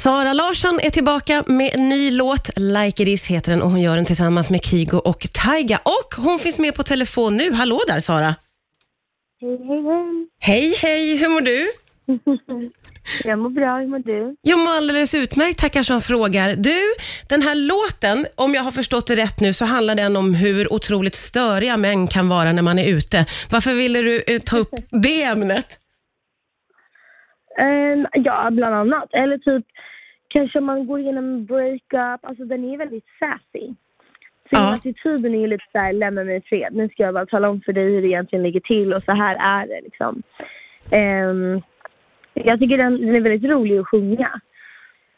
Sara Larsson är tillbaka med en ny låt. Like it is heter den och hon gör den tillsammans med Kygo och Taiga. Och hon finns med på telefon nu. Hallå där Sara. Hej, hej, hej. Hej, hej. Hur mår du? Jag mår bra, hur mår du? Jag mår alldeles utmärkt, tackar som frågar. Du, den här låten, om jag har förstått det rätt nu, så handlar den om hur otroligt störiga män kan vara när man är ute. Varför ville du eh, ta upp det ämnet? Ehm, ja, bland annat. Eller typ, kanske man går igenom en breakup. Alltså den är väldigt sassy. Så Ja. attityden är ju lite såhär, lämna mig i fred. Nu ska jag bara tala om för dig hur det egentligen ligger till och så här är det liksom. Ehm, jag tycker den, den är väldigt rolig att sjunga.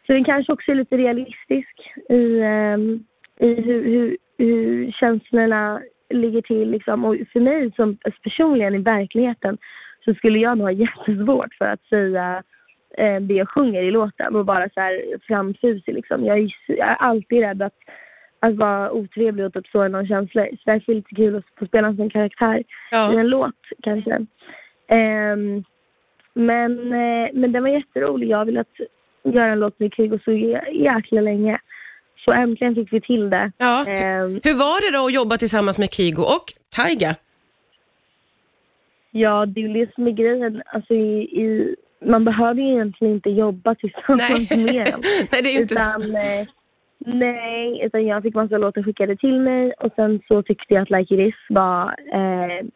Så den kanske också är lite realistisk i, ehm, i hur, hur, hur känslorna ligger till. Liksom. Och för mig som personligen i verkligheten så skulle jag nog ha jättesvårt för att säga eh, det jag sjunger i låten och bara så här framfusig liksom. Jag är, jag är alltid rädd att, att vara otrevlig och typ såra någon känslor. Så därför är det lite kul att få spela en sån karaktär i Ja. en låt kanske. Ehm, men, eh, men den var jätterolig. Jag har velat göra en låt med Kygo så jä- jäkla länge. Så äntligen fick vi till det. Ja. Ehm, Hur var det då att jobba tillsammans med Kygo och Taiga? Ja, det är ju det som är grejen. Alltså, i, i, man behöver ju egentligen inte jobba tillsammans med dem. Nej, det är ju inte så. utan, eh, nej, utan jag fick massa låtar skickade till mig och sen så tyckte jag att Like It Is var eh,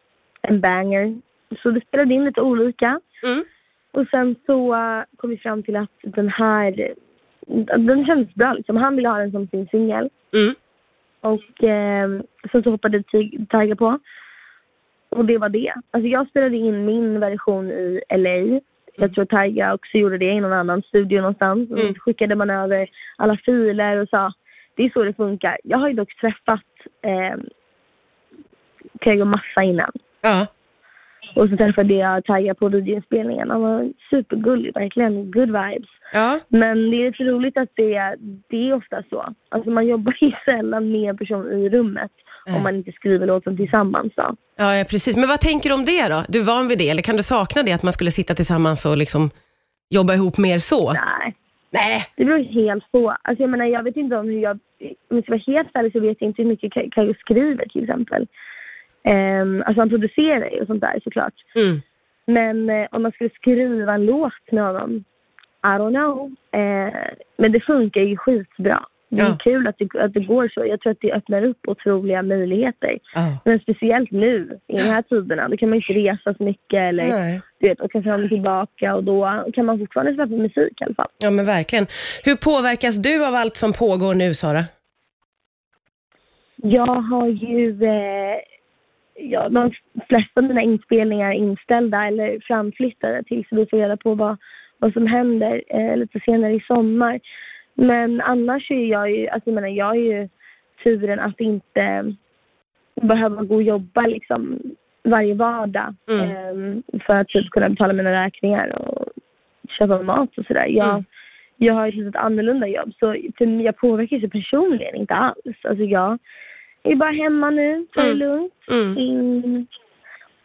en banger. Så det spelade in lite olika. Mm. Och sen så eh, kom vi fram till att den här, den kändes bra liksom. Han ville ha den som sin singel. Mm. Och eh, sen så hoppade Tig- Tiger på. Och det var det. Alltså jag spelade in min version i LA. Jag tror Tiger också gjorde det i någon annan studio någonstans. Och Mm. så skickade man över alla filer och sa det är så det funkar. Jag har ju dock träffat eh, Tiger massa innan. Ja. Och så träffade jag Tiger på videoinspelningen. Han var supergullig, verkligen. Good vibes. Ja. Men det är lite roligt att det, det är ofta så. Alltså man jobbar ju sällan med en person i rummet Nej. om man inte skriver låten tillsammans. Då. Ja, ja, precis. Men vad tänker du om det då? Du är van vid det, eller kan du sakna det, att man skulle sitta tillsammans och liksom jobba ihop mer så? Nej, Nej. det beror helt på. Alltså jag menar, jag vet inte om hur jag... Om jag ska vara helt ärlig så vet jag inte hur mycket Kayo skriver till exempel. Um, alltså han producerar ju och sånt där såklart. Mm. Men eh, om man skulle skriva en låt med honom, I don't know. Eh, men det funkar ju skitbra. Det är Ja. kul att det, att det går så. Jag tror att det öppnar upp otroliga möjligheter. Ja. Men speciellt nu, i de här tiderna, då kan man inte resa så mycket eller Nej. du vet, åka fram och tillbaka och då kan man fortfarande släppa musik i alla fall. Ja, men verkligen. Hur påverkas du av allt som pågår nu, Sara? Jag har ju, eh, ja, de flesta av mina inspelningar är inställda eller framflyttade tills vi får reda på vad, vad som händer eh, lite senare i sommar. Men annars är jag ju, alltså jag menar jag har ju turen att inte behöva gå och jobba liksom varje vardag Mm. eh, för att typ kunna betala mina räkningar och köpa mat och sådär. Jag, Mm. jag har ett litet annorlunda jobb så jag påverkas ju personligen inte alls. Alltså jag är bara hemma nu, tar det Mm. lugnt. Mm. In,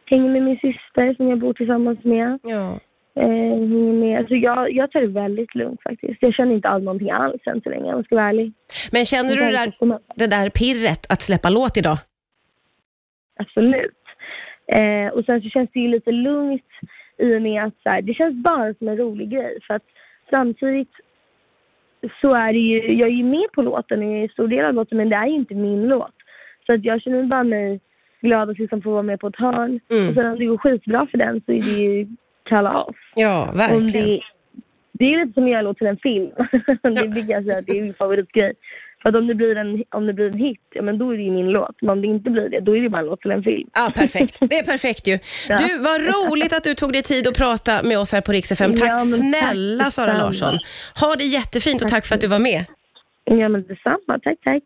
hänger med min syster som jag bor tillsammans med. Ja. Eh, hänger med. Alltså jag, jag tar det väldigt lugnt faktiskt. Jag känner inte av någonting alls än så länge om jag ska vara ärlig. Men känner du det där, det där pirret att släppa låt idag? Absolut. Eh, och sen så känns det ju lite lugnt i och med att så här, det känns bara som en rolig grej. För att samtidigt så är det ju, jag är ju med på låten, jag är en stor del av låten, men det är ju inte min låt. Så att jag känner bara mig glad att liksom få vara med på ett hörn. Mm. Och sen om det går skitbra för den så är det ju kalas. Ja, verkligen. det, det är lite som att en låt till en film. det brukar jag säga det är min favoritgrej. För att om det blir en, om det blir en hit, ja men då är det ju min låt. Men om det inte blir det, då är det bara en låt till en film. Ja, perfekt. Det är perfekt ju. Ja. Du, vad roligt att du tog dig tid att prata med oss här på Rix FM. Tack Ja, men tack snälla Sara. Larsson. Ha det jättefint och tack för att du var med. Ja men detsamma, tack tack.